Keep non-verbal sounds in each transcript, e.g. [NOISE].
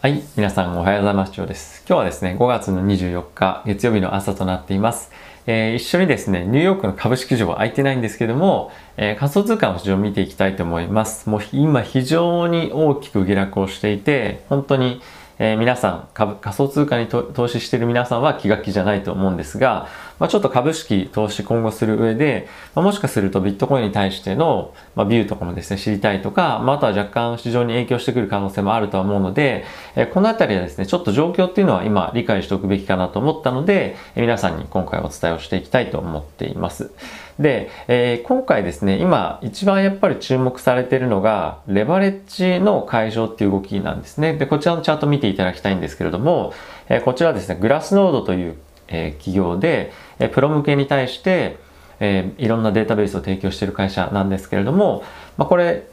はい、皆さんおはようございます。長です。今日はですね、5月の24日月曜日の朝となっています。えー、一緒にですね、ニューヨークの株式市場は空いてないんですけども、えー、仮想通貨の市場を見ていきたいと思います。もう今非常に大きく下落をしていて、本当にえー、皆さん株、仮想通貨に投資している皆さんは気が気じゃないと思うんですが、まあ、ちょっと株式投資今後する上で、まあ、もしかするとビットコインに対しての、まあ、ビューとかもですね、知りたいとか、まあ、あとは若干市場に影響してくる可能性もあるとは思うので、えー、このあたりはですね、ちょっと状況っていうのは今理解しておくべきかなと思ったので、えー、皆さんに今回お伝えをしていきたいと思っています。で、えー、今回ですね、今一番やっぱり注目されているのが、レバレッジの解消っていう動きなんですね。で、こちらのチャート見ていただきたいんですけれども、えー、こちらですね、グラスノードという、えー、企業で、え、プロ向けに対して、え、いろんなデータベースを提供している会社なんですけれども、まあ、これ、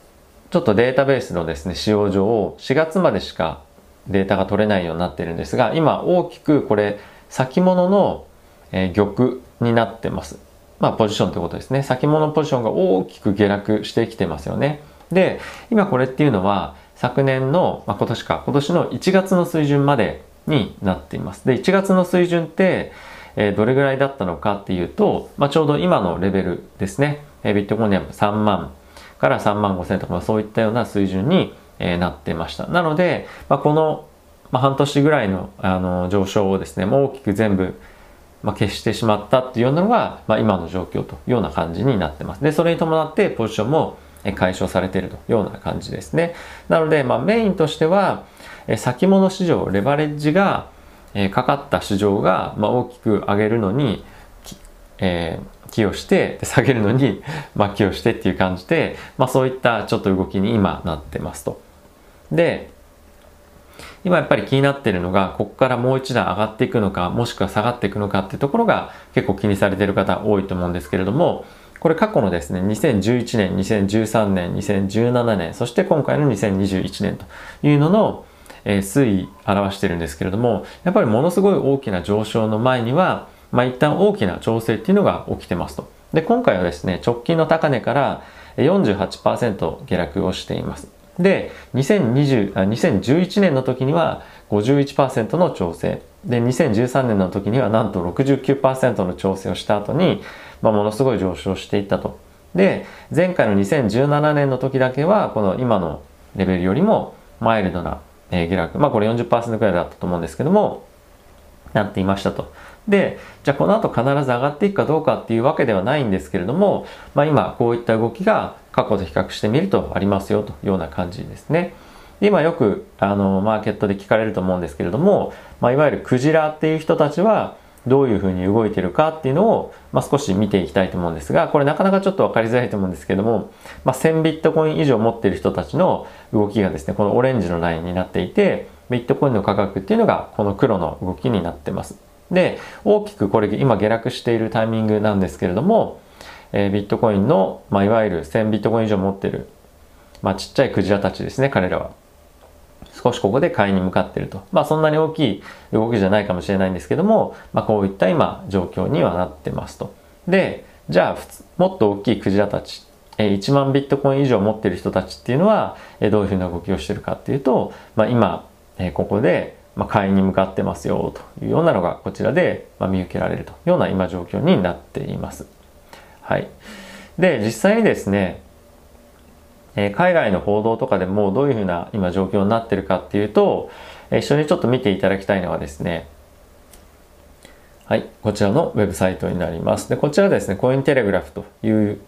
ちょっとデータベースのですね、使用上、4月までしかデータが取れないようになっているんですが、今大きくこれ、先物の、え、玉になってます。まあ、ポジションということですね。先物ポジションが大きく下落してきてますよね。で、今これっていうのは、昨年の、まあ、今年か、今年の1月の水準までになっています。で、1月の水準って、えー、どれぐらいだったのかっていうと、まあ、ちょうど今のレベルですね。えー、ビットコインでは3万から3万5千とか、そういったような水準に、えー、なってました。なので、まあ、この、まあ、半年ぐらいのあの上昇をですね、もう大きく全部まあ、消してしまったっていうのが、まあ、今の状況というような感じになってます。で、それに伴ってポジションも解消されているというような感じですね。なので、まあ、メインとしては、先物市場、レバレッジがかかった市場が、まあ、大きく上げるのに、えー、寄与して下げるのに、[LAUGHS] まあ、寄与してっていう感じで、まあ、そういったちょっと動きに今なってますと。で、今やっぱり気になってるのが、ここからもう一段上がっていくのか、もしくは下がっていくのかっていうところが結構気にされてる方多いと思うんですけれども、これ過去のですね、2011年、2013年、2017年、そして今回の2021年というのの、えー、推移表してるんですけれども、やっぱりものすごい大きな上昇の前には、まあ一旦大きな調整っていうのが起きてますと。で、今回はですね、直近の高値から48%下落をしています。で、2020あ2011年の時には51%の調整。で、2013年の時にはなんと69%の調整をした後に、まあ、ものすごい上昇していったと。で、前回の2017年の時だけは、この今のレベルよりもマイルドな、え下落。まあこれ40%くらいだったと思うんですけども、なっていましたと。で、じゃあこの後必ず上がっていくかどうかっていうわけではないんですけれども、まあ今こういった動きが過去と比較してみるとありますよというような感じですね。今よくあのマーケットで聞かれると思うんですけれども、まあ、いわゆるクジラっていう人たちはどういうふうに動いてるかっていうのを、まあ、少し見ていきたいと思うんですが、これなかなかちょっと分かりづらいと思うんですけども、まあ、1000ビットコイン以上持ってる人たちの動きがですね、このオレンジのラインになっていて、ビットコインの価格っていうのがこの黒の動きになってます。で、大きくこれ今下落しているタイミングなんですけれども、えー、ビットコインの、まあ、いわゆる1000ビットコイン以上持ってる、まあ、ちっちゃいクジラたちですね、彼らは。少しここで買いに向かってると。まあそんなに大きい動きじゃないかもしれないんですけども、まあこういった今状況にはなってますと。で、じゃあもっと大きいクジラたち、え1万ビットコイン以上持ってる人たちっていうのは、えどういうふうな動きをしてるかっていうと、まあ今、えここで、ま買いに向かってますよというようなのがこちらで、ま見受けられるというような今状況になっています。はい。で、実際にですね、え海外の報道とかでもどういうふうな今状況になってるかっていうと、一緒にちょっと見ていただきたいのはですね、はい、こちらのウェブサイトになります。で、こちらですね、コインテレグラフという、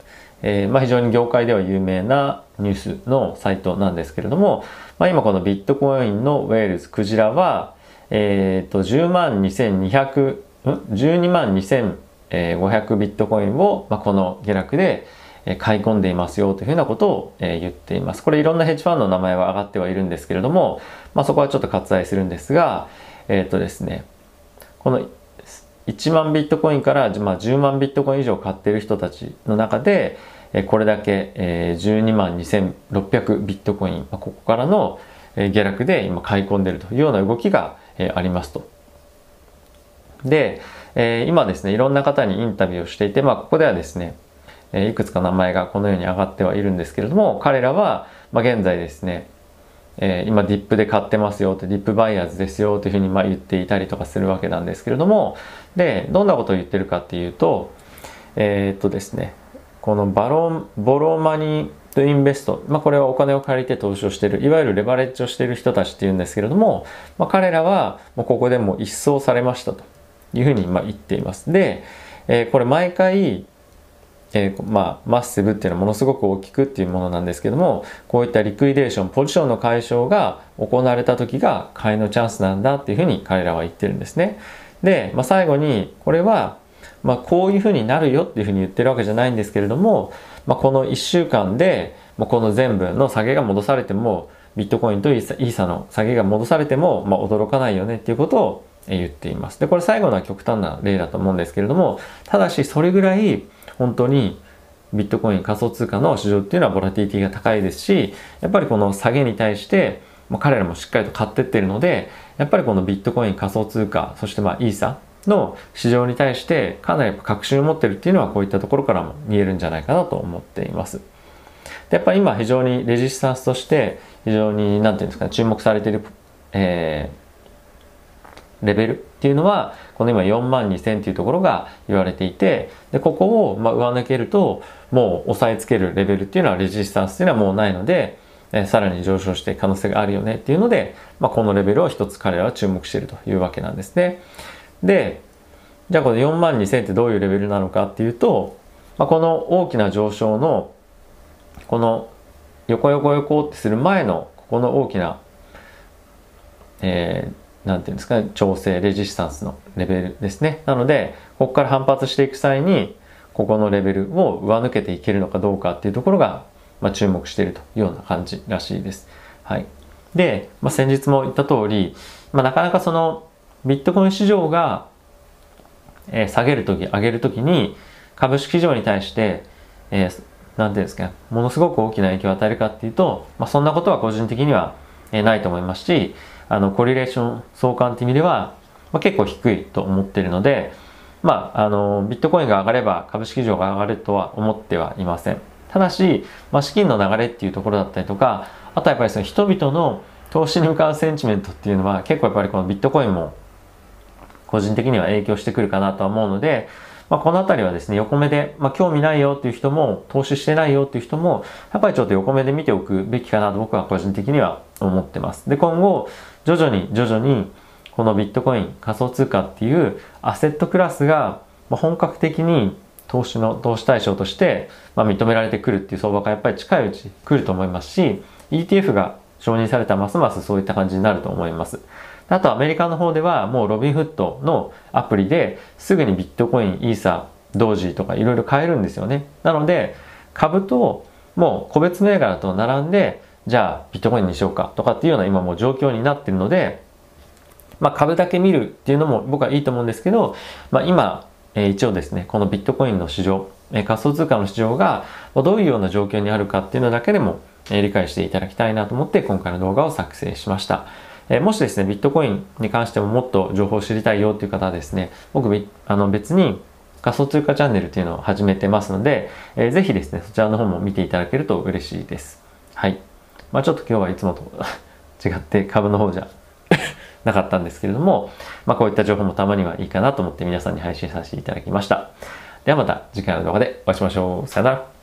えー、まあ、非常に業界では有名なニュースのサイトなんですけれども、まあ、今このビットコインのウェールズ、クジラは、え、ー、と、10万2200、ん ?12 万2500ビットコインを、まあ、この下落で、買い込んでいますよというふうなことを言っています。これいろんなヘッジファンの名前は上がってはいるんですけれども、まあ、そこはちょっと割愛するんですが、えっ、ー、とですね、この1万ビットコインから、まあ、10万ビットコイン以上買っている人たちの中で、これだけ12万2600ビットコイン、ここからの下落で今買い込んでるというような動きがありますと。で、今ですね、いろんな方にインタビューをしていて、まあ、ここではですね、いくつか名前がこのように上がってはいるんですけれども、彼らは、ま、現在ですね、え、今ディップで買ってますよってディップバイヤーズですよというふうにま言っていたりとかするわけなんですけれどもでどんなことを言ってるかっていうとえー、っとですねこのバロンボロマニとインベスト、まあ、これはお金を借りて投資をしているいわゆるレバレッジをしている人たちっていうんですけれども、まあ、彼らはもうここでも一掃されましたというふうにま言っていますで、えー、これ毎回えー、まあ、マッセブっていうのはものすごく大きくっていうものなんですけどもこういったリクイデーションポジションの解消が行われた時が買いのチャンスなんだっていうふうに彼らは言ってるんですね。で、まあ、最後にこれは、まあ、こういうふうになるよっていうふうに言ってるわけじゃないんですけれども、まあ、この1週間で、まあ、この全部の下げが戻されてもビットコインとイーサの下げが戻されても、まあ、驚かないよねっていうことを言っています。で、これ最後のは極端な例だと思うんですけれども、ただしそれぐらい本当にビットコイン仮想通貨の市場っていうのはボラティティが高いですしやっぱりこの下げに対してまあ、彼らもしっかりと買ってってるのでやっぱりこのビットコイン仮想通貨そしてまあイーサの市場に対してかなり確信を持ってるっていうのはこういったところからも見えるんじゃないかなと思っています。でやっぱり今非常にレジスタンスとして非常に何て言うんですか注目されている、えーレベルっていうのはこの今4万2000っていうところが言われていてでここをま上抜けるともう押さえつけるレベルっていうのはレジスタンスっていうのはもうないので、えさらに上昇していく可能性があるよねっていうので、まあ、このレベルを一つ彼らは注目しているというわけなんですね。でじゃあこの4万2000ってどういうレベルなのかっていうと、まあ、この大きな上昇のこの横横横ってする前のここの大きな、えーなんていうんですかね、調整、レジスタンスのレベルですね。なので、ここから反発していく際に、ここのレベルを上抜けていけるのかどうかっていうところが、まあ、注目しているというような感じらしいです。はい。で、まあ、先日も言った通り、まあ、なかなかそのビットコイン市場が、えー、下げるとき、上げるときに、株式市場に対して、えー、なんていうんですか、ものすごく大きな影響を与えるかっていうと、まあ、そんなことは個人的には、えー、ないと思いますし、あのコリレーション相関って意味では、まあ、結構低いと思っているので、まあ、あのビットコインが上がれば株式市場が上がるとは思ってはいません。ただし、まあ、資金の流れっていうところだったりとかあとはやっぱりその人々の投資に向かうセンチメントっていうのは結構やっぱりこのビットコインも個人的には影響してくるかなとは思うので、まあ、この辺りはですね、横目で、まあ、興味ないよっていう人も、投資してないよっていう人も、やっぱりちょっと横目で見ておくべきかなと僕は個人的には思ってます。で、今後、徐々に徐々に、このビットコイン、仮想通貨っていうアセットクラスが、本格的に投資の、投資対象として、まあ認められてくるっていう相場がやっぱり近いうち来ると思いますし、ETF が承認されたますますそういった感じになると思います。あとアメリカの方ではもうロビンフットのアプリですぐにビットコイン、イーサ、ドージーとかいろいろ買えるんですよね。なので株ともう個別銘柄と並んでじゃあビットコインにしようかとかっていうような今もう状況になってるのでまあ株だけ見るっていうのも僕はいいと思うんですけど、まあ今、え、一応ですね、このビットコインの市場、え、仮想通貨の市場がどういうような状況にあるかっていうのだけでも、え、理解していただきたいなと思って今回の動画を作成しました。えもしですね、ビットコインに関してももっと情報を知りたいよっていう方はですね、僕、あの別に仮想通貨チャンネルっていうのを始めてますので、えー、ぜひですね、そちらの方も見ていただけると嬉しいです。はい。まあちょっと今日はいつもと [LAUGHS] 違って株の方じゃ [LAUGHS] なかったんですけれども、まあこういった情報もたまにはいいかなと思って皆さんに配信させていただきました。ではまた次回の動画でお会いしましょう。さよなら。